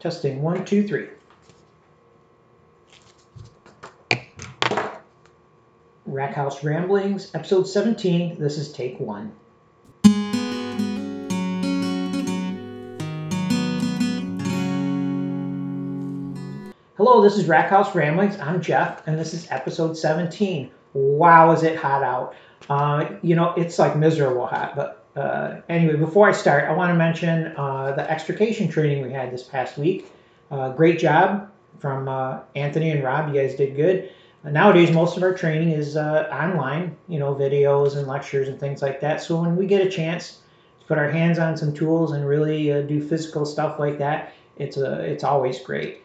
Testing one, two, three. Rack House Ramblings, episode 17. This is take one. Hello, this is Rack House Ramblings. I'm Jeff, and this is episode 17. Wow, is it hot out! Uh, you know, it's like miserable hot. But uh, anyway, before I start, I want to mention uh, the extrication training we had this past week. Uh, great job from uh, Anthony and Rob. You guys did good. Nowadays, most of our training is uh, online, you know, videos and lectures and things like that. So when we get a chance to put our hands on some tools and really do physical stuff like that, it's a, it's always great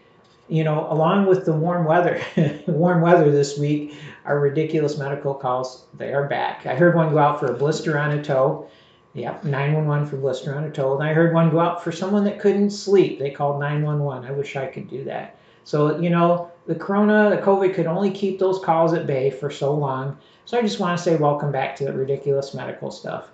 you know, along with the warm weather, warm weather this week, our ridiculous medical calls, they are back. I heard one go out for a blister on a toe. Yep, 911 for blister on a toe. And I heard one go out for someone that couldn't sleep. They called 911. I wish I could do that. So, you know, the corona, the COVID could only keep those calls at bay for so long. So I just want to say welcome back to the ridiculous medical stuff.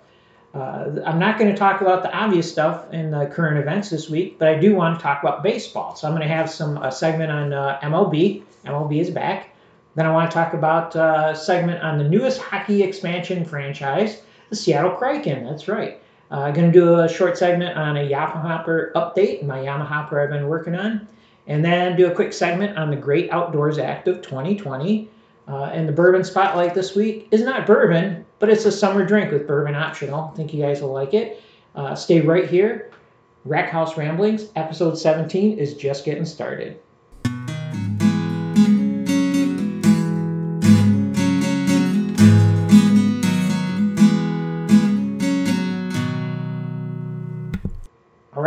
Uh, I'm not going to talk about the obvious stuff in the current events this week, but I do want to talk about baseball. So I'm going to have some a segment on uh, MLB. MLB is back. Then I want to talk about uh, a segment on the newest hockey expansion franchise, the Seattle Kraken. That's right. I'm uh, going to do a short segment on a Yamahopper update, my Yamahopper I've been working on, and then do a quick segment on the Great Outdoors Act of 2020. Uh, and the bourbon spotlight this week is not bourbon, but it's a summer drink with bourbon optional. I think you guys will like it. Uh, stay right here. Rack House Ramblings, episode 17 is just getting started.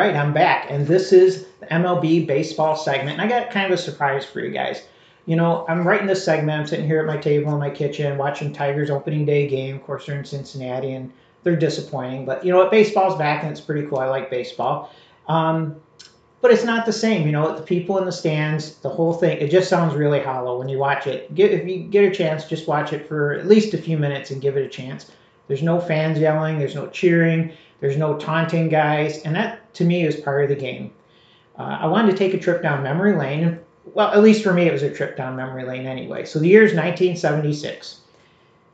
Right, I'm back, and this is the MLB baseball segment. And I got kind of a surprise for you guys you know, I'm writing this segment. I'm sitting here at my table in my kitchen watching Tigers opening day game. Of course, they're in Cincinnati and they're disappointing. But you know what? Baseball's back and it's pretty cool. I like baseball. Um, but it's not the same. You know, the people in the stands, the whole thing, it just sounds really hollow when you watch it. Get, if you get a chance, just watch it for at least a few minutes and give it a chance. There's no fans yelling, there's no cheering, there's no taunting guys, and that to me is part of the game. Uh, I wanted to take a trip down memory lane well, at least for me, it was a trip down memory lane anyway. So the year is 1976.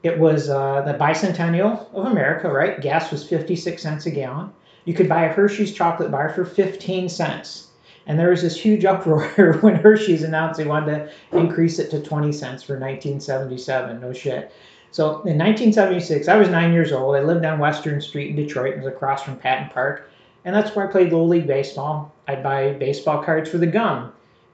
It was uh, the bicentennial of America, right? Gas was 56 cents a gallon. You could buy a Hershey's chocolate bar for 15 cents. And there was this huge uproar when Hershey's announced they wanted to increase it to 20 cents for 1977. No shit. So in 1976, I was nine years old. I lived on Western Street in Detroit. It was across from Patton Park. And that's where I played Little League Baseball. I'd buy baseball cards for the gum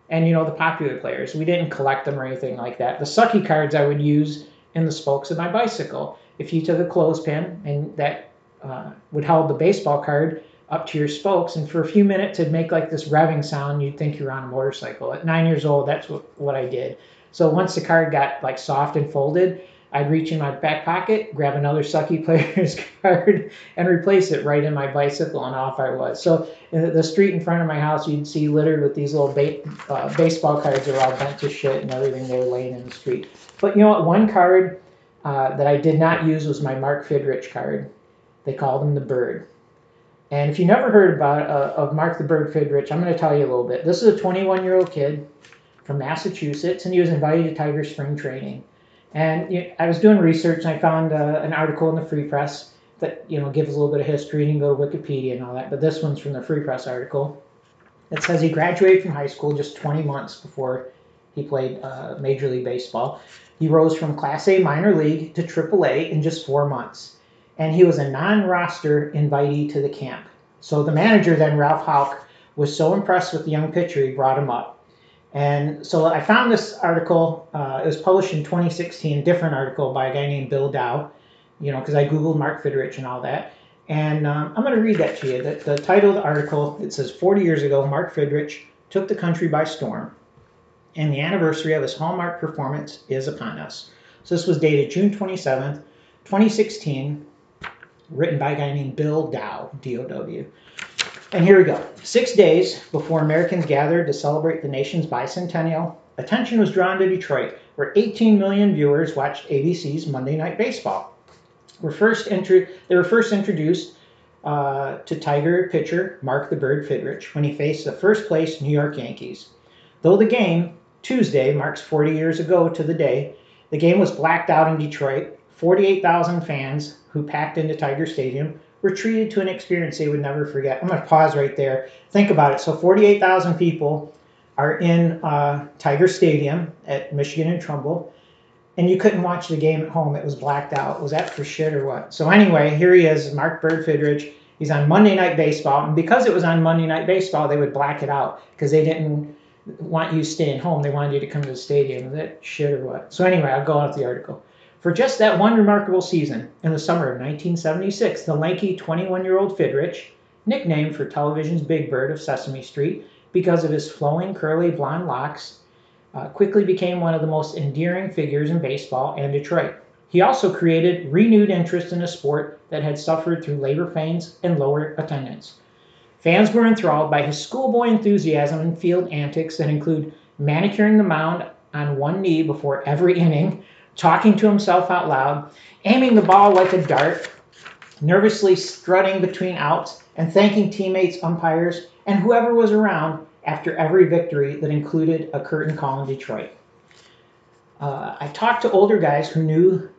and you know the popular players. We didn't collect them or anything like that. The sucky cards I would use in the spokes of my bicycle. If you took a clothespin and that uh, would hold the baseball card up to your spokes, and for a few minutes it'd make like this revving sound, you'd think you're on a motorcycle. At nine years old, that's what, what I did. So once the card got like soft and folded, I'd reach in my back pocket, grab another sucky player's card, and replace it right in my bicycle, and off I was. So the street in front of my house, you'd see littered with these little ba- uh, baseball cards that were all bent to shit and everything. They were laying in the street. But you know what? One card uh, that I did not use was my Mark Fidrych card. They called him the Bird. And if you never heard about uh, of Mark the Bird Fidrych, I'm going to tell you a little bit. This is a 21 year old kid from Massachusetts, and he was invited to Tiger Spring Training. And you know, I was doing research and I found uh, an article in the Free Press that you know gives a little bit of history. You can go to Wikipedia and all that, but this one's from the Free Press article. It says he graduated from high school just 20 months before he played uh, Major League Baseball. He rose from Class A minor league to AAA in just four months, and he was a non-roster invitee to the camp. So the manager then, Ralph Houk, was so impressed with the young pitcher he brought him up. And so I found this article. Uh, it was published in 2016, different article by a guy named Bill Dow. You know, because I googled Mark Fidrych and all that. And um, I'm going to read that to you. The, the title of the article it says 40 years ago, Mark Fidrych took the country by storm, and the anniversary of his hallmark performance is upon us. So this was dated June 27th, 2016, written by a guy named Bill Dow, D-O-W. And here we go. Six days before Americans gathered to celebrate the nation's bicentennial, attention was drawn to Detroit, where 18 million viewers watched ABC's Monday Night Baseball. Were first intro- they were first introduced uh, to Tiger pitcher Mark the Bird Fidrych when he faced the first place New York Yankees. Though the game, Tuesday, marks 40 years ago to the day, the game was blacked out in Detroit. 48,000 fans who packed into Tiger Stadium were treated to an experience they would never forget. I'm going to pause right there. Think about it. So 48,000 people are in uh, Tiger Stadium at Michigan and Trumbull, and you couldn't watch the game at home. It was blacked out. Was that for shit or what? So anyway, here he is, Mark Bird Fidrych. He's on Monday Night Baseball, and because it was on Monday Night Baseball, they would black it out because they didn't want you staying home. They wanted you to come to the stadium. Is that shit or what? So anyway, I'll go off the article. For just that one remarkable season, in the summer of 1976, the lanky 21-year-old Fidrych, nicknamed for television's Big Bird of Sesame Street because of his flowing curly blonde locks, uh, quickly became one of the most endearing figures in baseball and Detroit. He also created renewed interest in a sport that had suffered through labor pains and lower attendance. Fans were enthralled by his schoolboy enthusiasm and field antics that include manicuring the mound on one knee before every inning, talking to himself out loud, aiming the ball like a dart, nervously strutting between outs, and thanking teammates, umpires, and whoever was around after every victory that included a curtain call in Detroit. Uh, I talked to older guys who knew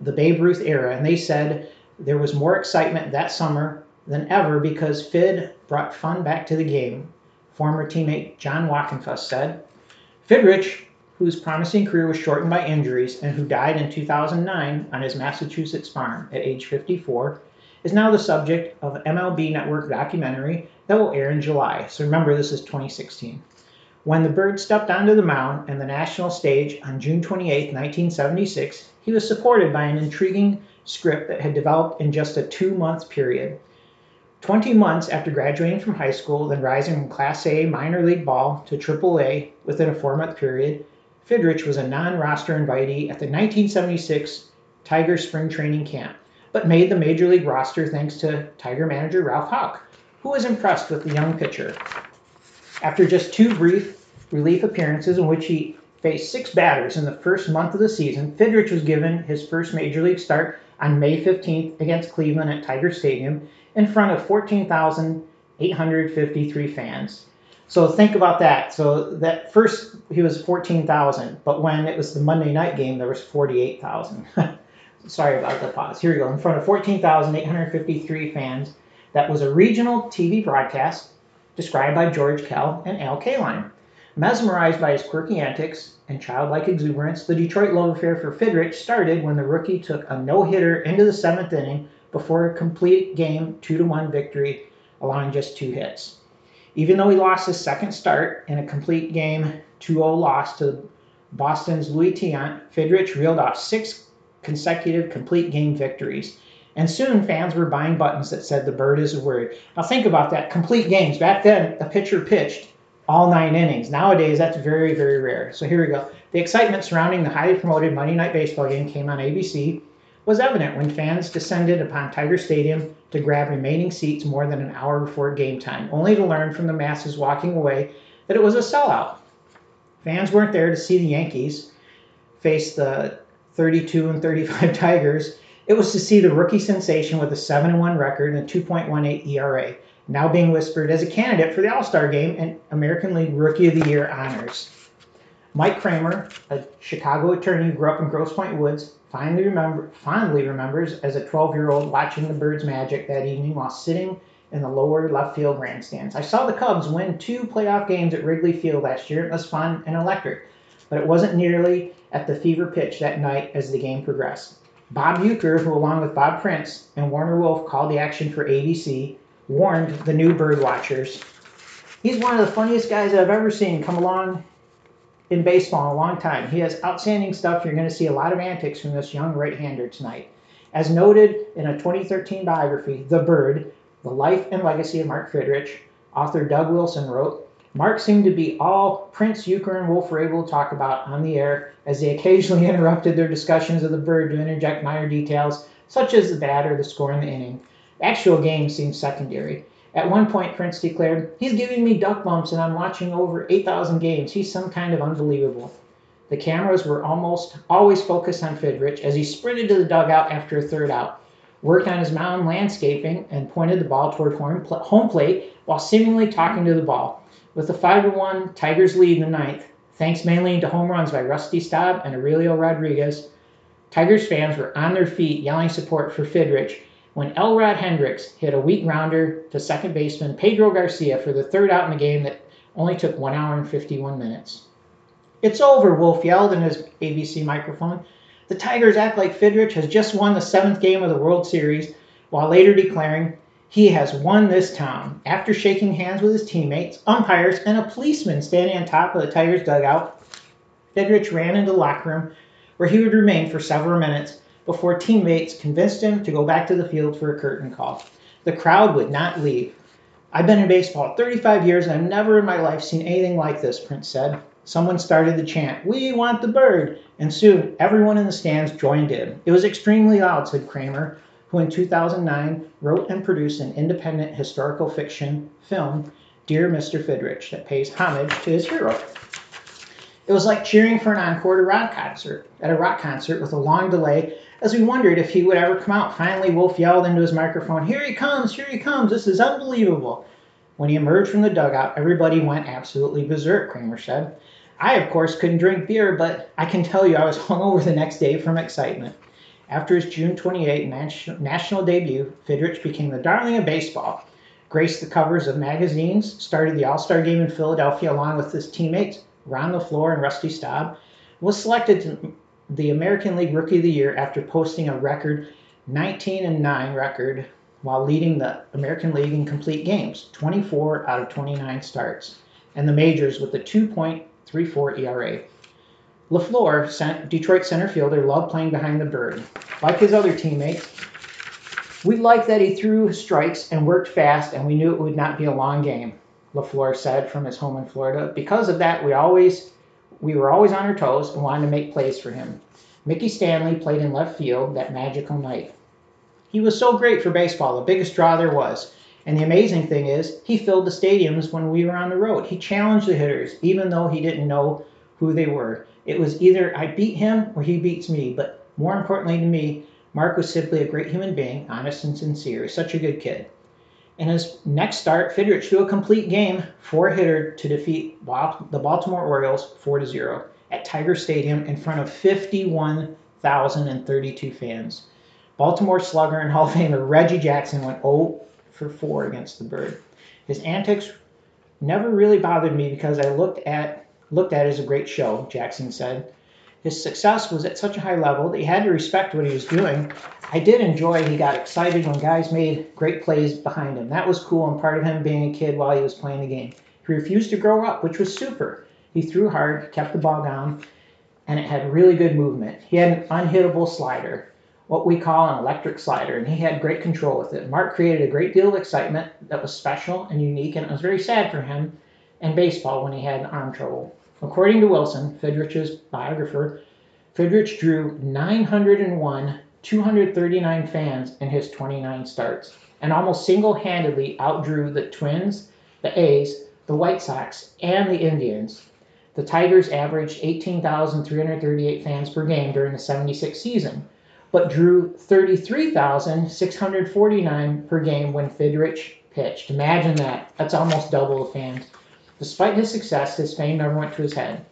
the Babe Ruth era, and they said there was more excitement that summer than ever because Fid brought fun back to the game, former teammate John Wockenfuss said. Fidrych, whose promising career was shortened by injuries and who died in 2009 on his Massachusetts farm at age 54, is now the subject of MLB Network documentary that will air in July. So remember, this is 2016. When the Bird stepped onto the mound and the national stage on June 28, 1976, he was supported by an intriguing script that had developed in just a two month period. 20 months after graduating from high school, then rising from Class A minor league ball to Triple A within a four month period, Fidrych was a non roster invitee at the 1976 Tiger spring training camp, but made the major league roster thanks to Tiger manager Ralph Houk, who was impressed with the young pitcher. After just two brief relief appearances in which he faced six batters in the first month of the season, Fidrych was given his first major league start on May 15th against Cleveland at Tiger Stadium in front of 14,853 fans. So think about that. So that first he was 14,000, but when it was the Monday night game, there was 48,000. Sorry about the pause. Here we go. In front of 14,853 fans. That was a regional TV broadcast described by George Kell and Al Kaline. Mesmerized by his quirky antics and childlike exuberance, the Detroit love affair for Fidrych started when the rookie took a no-hitter into the seventh inning before a complete game 2 to 1 victory, allowing just two hits. Even though he lost his second start in a complete game 2 0 loss to Boston's Luis Tiant, Fidrych reeled off six consecutive complete game victories. And soon fans were buying buttons that said the bird is a word. Now think about that. Complete games. Back then, a pitcher pitched all nine innings. Nowadays, that's very, very rare. So here we go. The excitement surrounding the highly promoted Monday Night Baseball game came on ABC was evident when fans descended upon Tiger Stadium to grab remaining seats more than an hour before game time, only to learn from the masses walking away that it was a sellout. Fans weren't there to see the Yankees face the 32 and 35 Tigers. It was to see the rookie sensation with a 7 1 record and a 2.18 ERA, now being whispered as a candidate for the All Star game and American League Rookie of the Year honors. Mike Kramer, a Chicago attorney who grew up in Grosse Pointe Woods, fondly, remember, fondly remembers as a 12 year old watching the Birds' magic that evening while sitting in the lower left field grandstands. I saw the Cubs win two playoff games at Wrigley Field last year. It was fun and electric, but it wasn't nearly at the fever pitch that night as the game progressed. Bob Uecker, who along with Bob Prince and Warner Wolf called the action for ABC, warned the new bird watchers. He's one of the funniest guys I've ever seen come along in baseball in a long time. He has outstanding stuff. You're going to see a lot of antics from this young right-hander tonight. As noted in a 2013 biography, The Bird, The Life and Legacy of Mark Fidrych, author Doug Wilson wrote, Mark seemed to be all Prince, Uecker, and Wolf were able to talk about on the air as they occasionally interrupted their discussions of the bird to interject minor details such as the bat or the score in the inning. Actual game seemed secondary. At one point, Prince declared, He's giving me duck bumps and I'm watching over 8,000 games. He's some kind of unbelievable. The cameras were almost always focused on Fidrych as he sprinted to the dugout after a third out. worked on his mound landscaping, and pointed the ball toward home plate while seemingly talking to the ball. With a 5 1 Tigers lead in the ninth, thanks mainly to home runs by Rusty Staub and Aurelio Rodriguez, Tigers fans were on their feet yelling support for Fidrych when Elrod Hendricks hit a weak rounder to second baseman Pedro Garcia for the third out in the game that only took 1 hour and 51 minutes. It's over, Wolf yelled in his ABC microphone. The Tigers act like Fidrych has just won the seventh game of the World Series, while later declaring, he has won this town. After shaking hands with his teammates, umpires, and a policeman standing on top of the Tigers dugout, Fidrych ran into the locker room where he would remain for several minutes before teammates convinced him to go back to the field for a curtain call. The crowd would not leave. I've been in baseball 35 years and I've never in my life seen anything like this, Prince said. Someone started the chant, We want the bird! And soon everyone in the stands joined in. It was extremely loud, said Kramer, who in 2009 wrote and produced an independent historical fiction film, Dear Mr. Fidrych, that pays homage to his hero. It was like cheering for an encore at a rock concert, at a rock concert with a long delay as we wondered if he would ever come out. Finally, Wolf yelled into his microphone, Here he comes, here he comes, this is unbelievable. When he emerged from the dugout, everybody went absolutely berserk, Kramer said. I, of course, couldn't drink beer, but I can tell you I was hungover the next day from excitement. After his June 28 national debut, Fidrych became the darling of baseball, graced the covers of magazines, started the All Star game in Philadelphia along with his teammates, Ron LeFlore and Rusty Staub, was selected to the American League Rookie of the Year after posting a record 19 and 9 record while leading the American League in complete games, 24 out of 29 starts, and the majors with a 2.34 ERA. LeFlore, Detroit center fielder, loved playing behind the bird. Like his other teammates, we liked that he threw strikes and worked fast, and we knew it would not be a long game. LeFlore said from his home in Florida. Because of that, we always we were always on our toes and wanted to make plays for him. Mickey Stanley played in left field that magical night. He was so great for baseball, the biggest draw there was. And the amazing thing is, he filled the stadiums when we were on the road. He challenged the hitters, even though he didn't know who they were. It was either I beat him or he beats me. But more importantly to me, Mark was simply a great human being, honest and sincere. Such a good kid. In his next start, Fidrych threw a complete game, four hitter to defeat the Baltimore Orioles 4 0 at Tiger Stadium in front of 51,032 fans. Baltimore slugger and Hall of Famer Reggie Jackson went 0 for 4 against the Bird. His antics never really bothered me because I looked at looked at it as a great show, Jackson said. His success was at such a high level that he had to respect what he was doing. I did enjoy he got excited when guys made great plays behind him. That was cool and part of him being a kid while he was playing the game. He refused to grow up, which was super. He threw hard, kept the ball down, and it had really good movement. He had an unhittable slider, what we call an electric slider, and he had great control with it. Mark created a great deal of excitement that was special and unique, and it was very sad for him in baseball when he had arm trouble. According to Wilson, Fidrych's biographer, Fidrych drew 901 239 fans in his 29 starts and almost single handedly outdrew the Twins, the A's, the White Sox, and the Indians. The Tigers averaged 18,338 fans per game during the 76 season, but drew 33,649 per game when Fidrych pitched. Imagine that. That's almost double the fans. Despite his success, his fame never went to his head.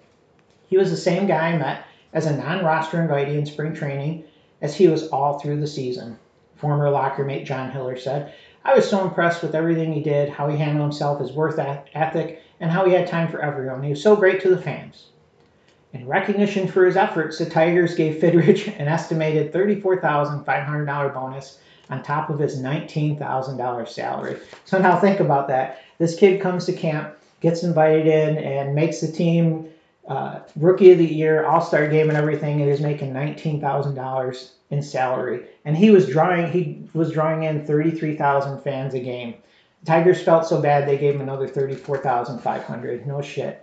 He was the same guy I met as a non roster invitee in spring training as he was all through the season. Former locker mate John Hiller said, I was so impressed with everything he did, how he handled himself, his work ethic, and how he had time for everyone. He was so great to the fans. In recognition for his efforts, the Tigers gave Fidrych an estimated $34,500 bonus on top of his $19,000 salary. So now think about that. This kid comes to camp gets invited in and makes the team uh, rookie of the year, all star game, and everything. And he's making nineteen thousand dollars in salary, and he was drawing he was drawing in thirty three thousand fans a game. Tigers felt so bad they gave him another thirty four thousand five hundred. No shit.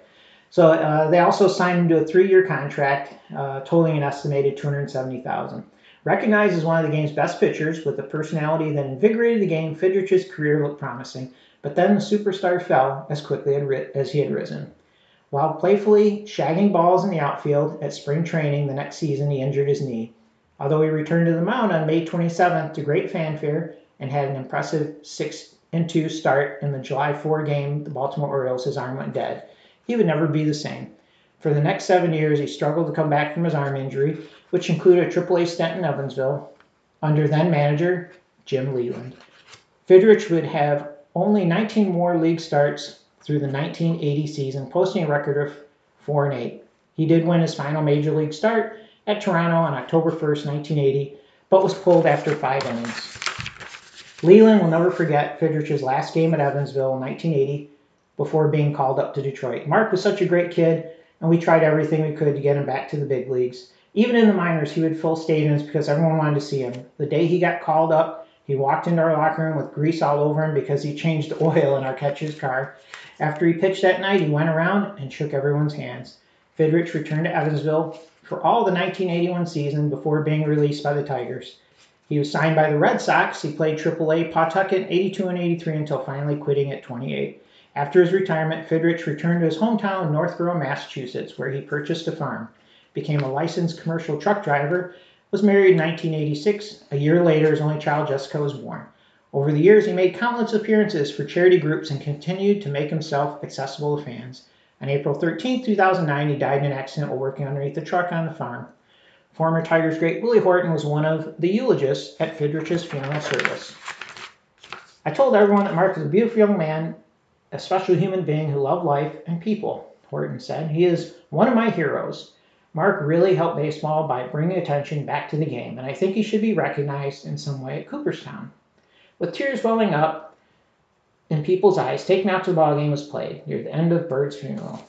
So uh, they also signed him to a three year contract, uh, totaling an estimated two hundred seventy thousand. Recognized as one of the game's best pitchers with a personality that invigorated the game, Fidrych's career looked promising. But then the superstar fell as quickly as he had risen. While playfully shagging balls in the outfield at spring training the next season, he injured his knee. although he returned to the mound on May 27th to great fanfare and had an impressive 6 and 2 start in the July 4 game, the Baltimore Orioles, his arm went dead. He would never be the same. For the next seven years, he struggled to come back from his arm injury, which included a AAA stint in Evansville under then manager Jim Leyland. Fidrych would have only 19 more league starts through the 1980 season, posting a record of 4 and 8. He did win his final major league start at Toronto on October 1st, 1980, but was pulled after five innings. Leyland will never forget Fidrych's last game at Evansville in 1980 before being called up to Detroit. Mark was such a great kid, and we tried everything we could to get him back to the big leagues. Even in the minors, he would fill stadiums because everyone wanted to see him. The day he got called up, he walked into our locker room with grease all over him because he changed oil in our catcher's car. After he pitched that night, he went around and shook everyone's hands. Fidrych returned to Evansville for all the 1981 season before being released by the Tigers. He was signed by the Red Sox. He played AAA Pawtucket 82 and 83 until finally quitting at 28. After his retirement, Fidrych returned to his hometown, Northborough, Massachusetts, where he purchased a farm, became a licensed commercial truck driver, was married in 1986. A year later, his only child, Jessica, was born. Over the years, he made countless appearances for charity groups and continued to make himself accessible to fans. On April 13, 2009, he died in an accident while working underneath a truck on the farm. Former Tigers great Willie Horton was one of the eulogists at Fidrych's funeral service. I told everyone that Mark was a beautiful young man, a special human being who loved life and people, Horton said. He is one of my heroes. Mark really helped baseball by bringing attention back to the game, and I think he should be recognized in some way at Cooperstown. With tears welling up in people's eyes, Take Me Out to the Ball Game was played near the end of Bird's funeral.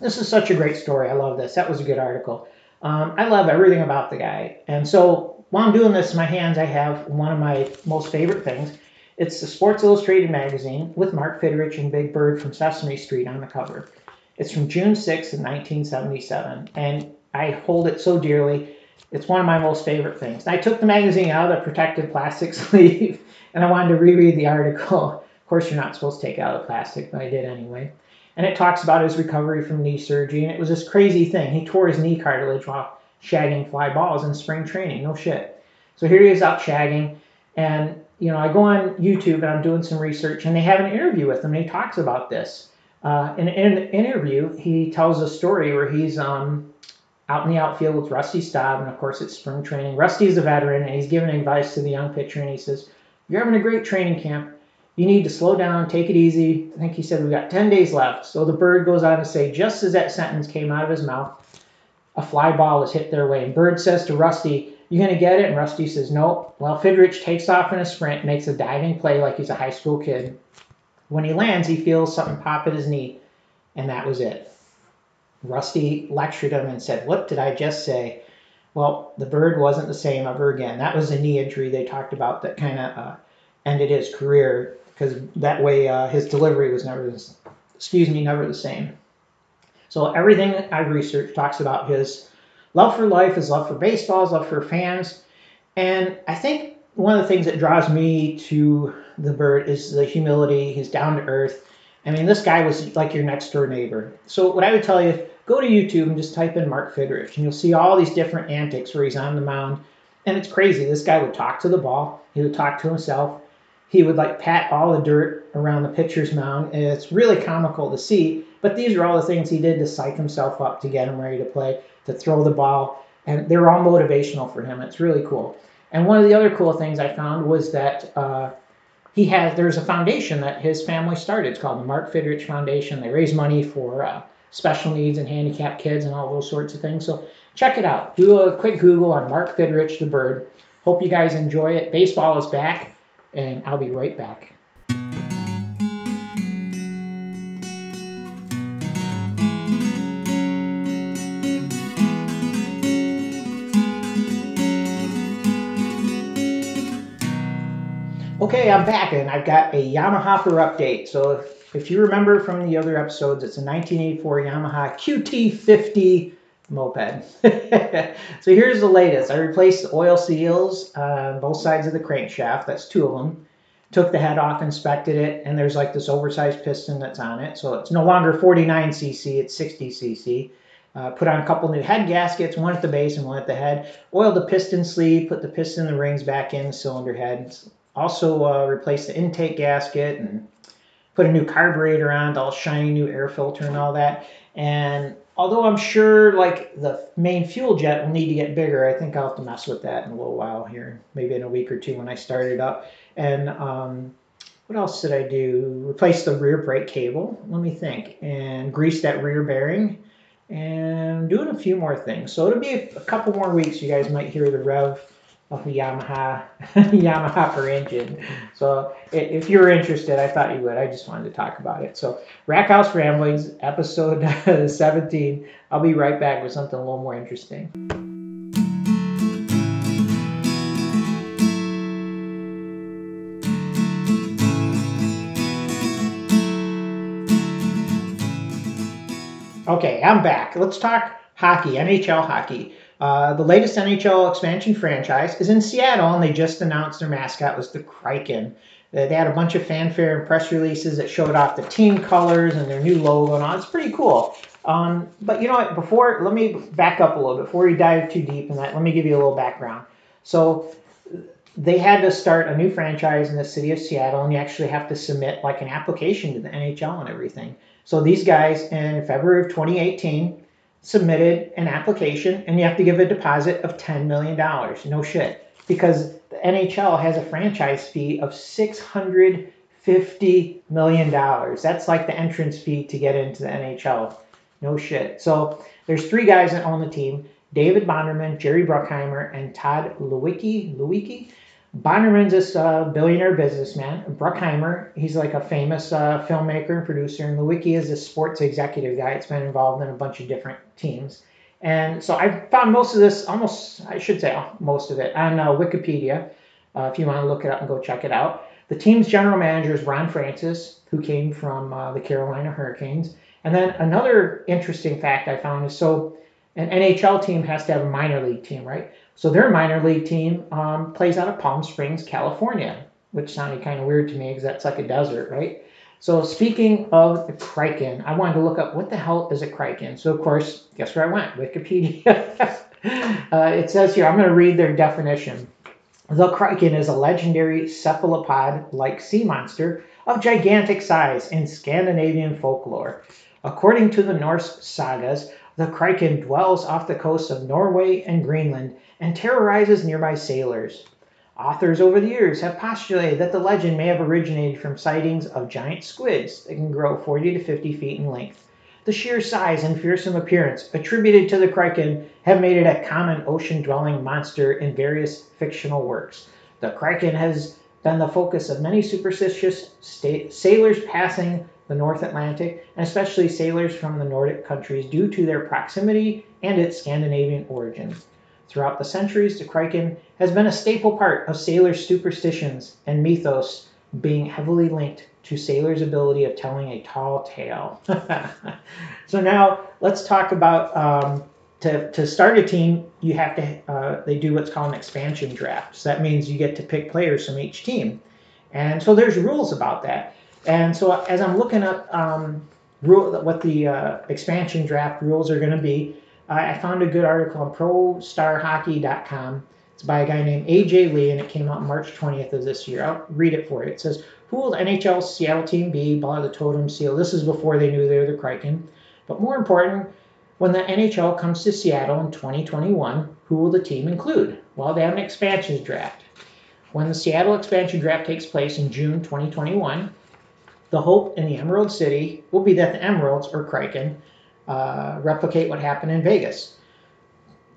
This is such a great story. I love this. That was a good article. Um, I love everything about the guy. And so while I'm doing this in my hands, I have one of my most favorite things. It's the Sports Illustrated magazine with Mark Fidrych and Big Bird from Sesame Street on the cover. It's from June 6th of 1977, and I hold it so dearly. It's one of my most favorite things. I took the magazine out of the protective plastic sleeve, and I wanted to reread the article. Of course, you're not supposed to take out the plastic, but I did anyway. And it talks about his recovery from knee surgery, and it was this crazy thing. He tore his knee cartilage while shagging fly balls in spring training. No shit. So here he is out shagging, and you know, I go on YouTube and I'm doing some research, and they have an interview with him, and he talks about this. Uh, in, in an interview, he tells a story where he's um, out in the outfield with Rusty Staub, and of course it's spring training. Rusty is a veteran, and he's giving advice to the young pitcher, and he says, "You're having a great training camp. You need to slow down, take it easy." I think he said we've got 10 days left. So the bird goes on to say, just as that sentence came out of his mouth, a fly ball is hit their way, and Bird says to Rusty, "You gonna get it?" And Rusty says, "Nope." Well, Fidrych takes off in a sprint, makes a diving play like he's a high school kid. When he lands, he feels something pop at his knee, and that was it. Rusty lectured him and said, What did I just say? Well, the bird wasn't the same ever again. That was a knee injury they talked about that kind of uh, ended his career because that way uh, his delivery was never, excuse me, never the same. So everything I've researched talks about his love for life, his love for baseball, his love for fans, and I think one of the things that draws me to the bird is the humility. He's down to earth. I mean, this guy was like your next door neighbor. So what I would tell you, go to YouTube and just type in Mark Fidrych, and you'll see all these different antics where he's on the mound. And it's crazy. This guy would talk to the ball. He would talk to himself. He would like pat all the dirt around the pitcher's mound, and it's really comical to see. But these are all the things he did to psych himself up to get him ready to play, to throw the ball, and they're all motivational for him. It's really cool. And one of the other cool things I found was that uh, he has there's a foundation that his family started. It's called the Mark Fidrych Foundation. They raise money for uh, special needs and handicapped kids and all those sorts of things. So check it out. Do a quick Google on Mark Fidrych the bird. Hope you guys enjoy it. Baseball is back, and I'll be right back. Okay, I'm back and I've got a Yamahopper update. So if, if you remember from the other episodes, it's a 1984 Yamaha QT50 moped. so here's the latest. I replaced the oil seals on both sides of the crankshaft. That's two of them. Took the head off, inspected it, and there's like this oversized piston that's on it. So it's no longer 49cc, it's 60cc. Uh, put on a couple new head gaskets, one at the base and one at the head. Oiled the piston sleeve, put the piston and the rings back in the cylinder head. Also uh, replaced the intake gasket and put a new carburetor on, all shiny new air filter and all that. And although I'm sure like the main fuel jet will need to get bigger, I think I'll have to mess with that in a little while here, maybe in a week or two when I start it up. And um, what else did I do? Replace the rear brake cable. Let me think. And grease that rear bearing. And doing a few more things. So it'll be a, a couple more weeks. You guys might hear the rev of the Yamaha Yamahopper engine. So if you're interested, I thought you would. I just wanted to talk about it. So Rackhouse Ramblings, episode 17. I'll be right back with something a little more interesting. Okay, I'm back. Let's talk hockey, NHL hockey. Uh, the latest NHL expansion franchise is in Seattle, and they just announced their mascot was the Kraken. They had a bunch of fanfare and press releases that showed off the team colors and their new logo and all. It's pretty cool. Um, but you know what? Before, let me back up a little bit. Before we dive too deep in that, let me give you a little background. So they had to start a new franchise in the city of Seattle, and you actually have to submit like an application to the NHL and everything. So these guys in February of 2018 submitted an application and you have to give a deposit of $10 million. No shit. Because the NHL has a franchise fee of $650 million. That's like the entrance fee to get into the NHL. No shit. So there's three guys that own the team. David Bonderman, Jerry Bruckheimer, and Tod Leiweke. Leiweke Bonderman's this uh, billionaire businessman. Bruckheimer, he's like a famous uh, filmmaker and producer, and Leiweke is a sports executive guy. It's been involved in a bunch of different teams. And so I found most of this, almost, I should say most of it, on uh, Wikipedia. Uh, if you want to look it up and go check it out. The team's general manager is Ron Francis, who came from uh, the Carolina Hurricanes. And then another interesting fact I found is so an NHL team has to have a minor league team, right? So their minor league team um, plays out of Palm Springs, California, which sounded kind of weird to me because that's like a desert, right? So speaking of the Kraken, I wanted to look up what the hell is a Kraken. So of course, guess where I went? Wikipedia. uh, it says here, I'm going to read their definition. The Kraken is a legendary cephalopod-like sea monster of gigantic size in Scandinavian folklore. According to the Norse sagas, the Kraken dwells off the coasts of Norway and Greenland and terrorizes nearby sailors. Authors over the years have postulated that the legend may have originated from sightings of giant squids that can grow 40 to 50 feet in length. The sheer size and fearsome appearance attributed to the kraken have made it a common ocean dwelling monster in various fictional works. The kraken has been the focus of many superstitious sailors passing the North Atlantic, and especially sailors from the Nordic countries due to their proximity and its Scandinavian origins. Throughout the centuries, the Kraken has been a staple part of sailors' superstitions and mythos, being heavily linked to sailors' ability of telling a tall tale. so now let's talk about um, to, to start a team, you have to uh, they do what's called an expansion draft. So that means you get to pick players from each team, and so there's rules about that. And so as I'm looking up um, rule, what the uh, expansion draft rules are going to be, I found a good article on ProStarHockey.com. It's by a guy named AJ Lee, and it came out March 20th of this year. I'll read it for you. It says, "Who will the NHL Seattle team be?" Blah the totem seal. This is before they knew they were the Kraken. But more important, when the NHL comes to Seattle in 2021, who will the team include? Well, they have an expansion draft. When the Seattle expansion draft takes place in June 2021, the hope in the Emerald City will be that the Emeralds, or Kraken, uh, replicate what happened in Vegas.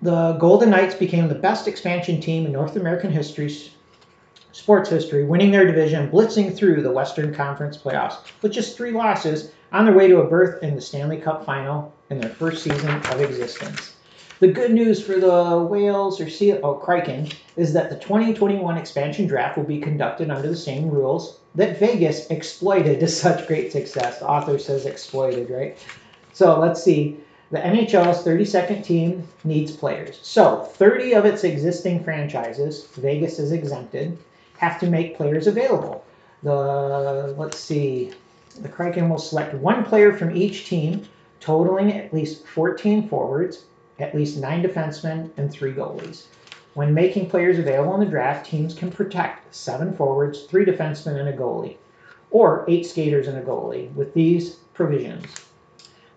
The Golden Knights became the best expansion team in North American history, sports history, winning their division, blitzing through the Western Conference playoffs with just three losses on their way to a berth in the Stanley Cup final in their first season of existence. The good news for the Whales or Sea oh, Kraken is that the 2021 expansion draft will be conducted under the same rules that Vegas exploited to such great success. The author says exploited, right? So let's see. The NHL's 32nd team needs players. So 30 of its existing franchises, Vegas is exempted, have to make players available. The let's see, the Kraken will select one player from each team totaling at least 14 forwards, at least nine defensemen, and three goalies. When making players available in the draft, teams can protect seven forwards, three defensemen, and a goalie, or eight skaters and a goalie with these provisions.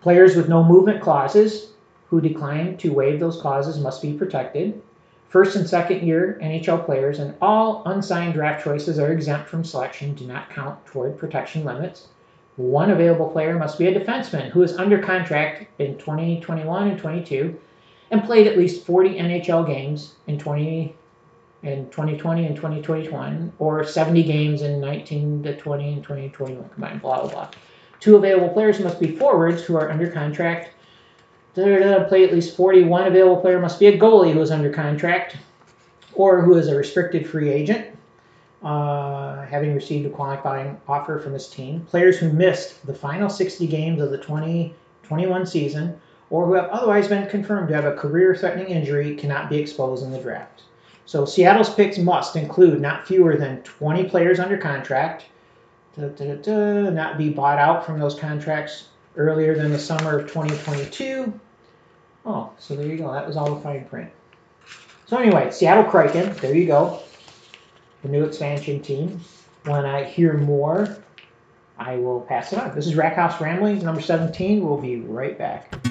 Players with no movement clauses who decline to waive those clauses must be protected. First and second year NHL players and all unsigned draft choices are exempt from selection, do not count toward protection limits. One available player must be a defenseman who is under contract in 2021 and 22 and played at least 40 NHL games in 20 in 2020 and 2021 or 70 games in 19 to 20 and 2021 combined blah blah blah. Two available players must be forwards who are under contract to play at least 41 available player must be a goalie who is under contract or who is a restricted free agent, uh, having received a qualifying offer from his team. Players who missed the final 60 games of the 2021 season or who have otherwise been confirmed to have a career threatening injury cannot be exposed in the draft. So Seattle's picks must include not fewer than 20 players under contract, da, da, da, not be bought out from those contracts earlier than the summer of 2022. Oh, so there you go. That was all the fine print. So anyway, Seattle Kraken, there you go. The new expansion team. When I hear more, I will pass it on. This is Rackhouse Ramblings, number 17. We'll be right back.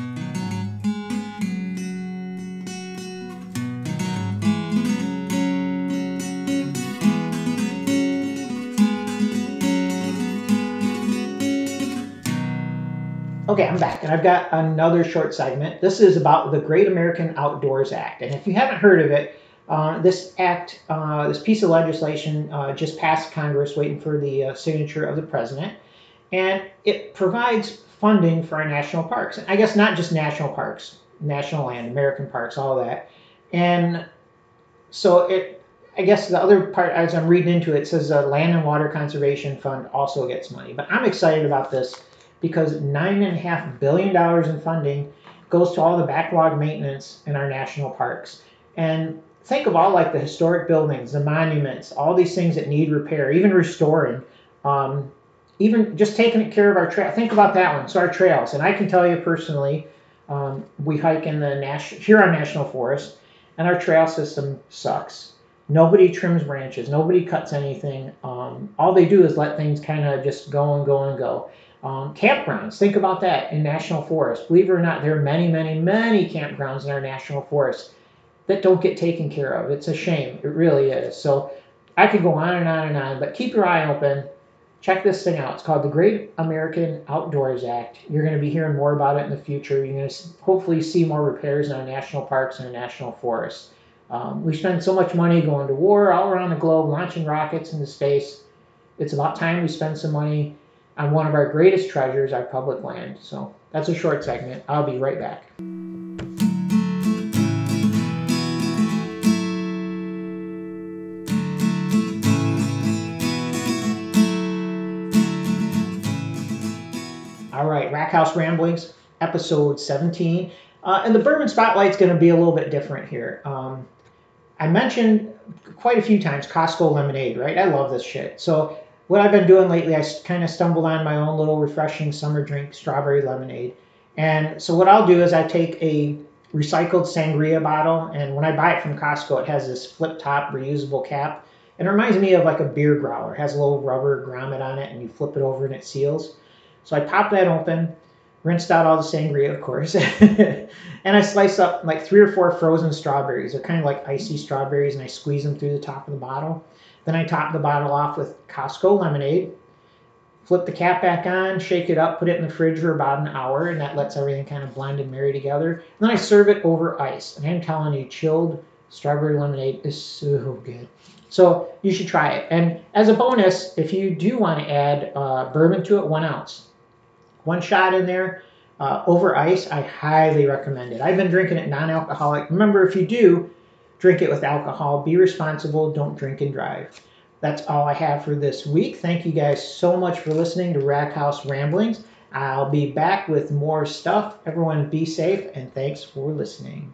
Okay, I'm back, and I've got another short segment. This is about the Great American Outdoors Act, and if you haven't heard of it, uh, this act, uh, this piece of legislation, uh, just passed Congress, waiting for the uh, signature of the president, and it provides funding for our national parks. And I guess not just national parks, national land, American parks, all that. And so it, I guess the other part, as I'm reading into it, says the Land and Water Conservation Fund also gets money. But I'm excited about this because $9.5 billion in funding goes to all the backlog maintenance in our national parks. And think of all like the historic buildings, the monuments, all these things that need repair, even restoring, um, even just taking care of our trail. Think about that one. So our trails, and I can tell you personally, um, we hike in the national here, Huron National Forest, and our trail system sucks. Nobody trims branches. Nobody cuts anything. Um, all they do is let things kind of just go and go and go. Um, campgrounds, think about that in national forests. Believe it or not, there are many, many, many campgrounds in our national forests that don't get taken care of. It's a shame. It really is. So I could go on and on and on, but keep your eye open. Check this thing out. It's called the Great American Outdoors Act. You're going to be hearing more about it in the future. You're going to hopefully see more repairs in our national parks and our national forests. Um, we spend so much money going to war all around the globe, launching rockets into space. It's about time we spend some money on one of our greatest treasures, our public land. So that's a short segment. I'll be right back. All right, Rackhouse Ramblings, episode 17. Uh, and the Bourbon Spotlight's going to be a little bit different here. Um, I mentioned quite a few times Costco lemonade, right? I love this shit. So what I've been doing lately, I kind of stumbled on my own little refreshing summer drink, strawberry lemonade. And so what I'll do is I take a recycled sangria bottle, and when I buy it from Costco, it has this flip top reusable cap. And it reminds me of like a beer growler. It has a little rubber grommet on it, and you flip it over and it seals. So I pop that open, rinsed out all the sangria, of course, and I slice up like three or four frozen strawberries. They're kind of like icy strawberries, and I squeeze them through the top of the bottle. Then I top the bottle off with Costco lemonade. Flip the cap back on, shake it up, put it in the fridge for about an hour, and that lets everything kind of blend and marry together. And then I serve it over ice. And I'm telling you, chilled strawberry lemonade is so good. So you should try it. And as a bonus, if you do want to add uh, bourbon to it, one ounce. One shot in there uh, over ice, I highly recommend it. I've been drinking it non alcoholic. Remember, if you do, drink it with alcohol. Be responsible. Don't drink and drive. That's all I have for this week. Thank you guys so much for listening to Rack House Ramblings. I'll be back with more stuff. Everyone be safe and thanks for listening.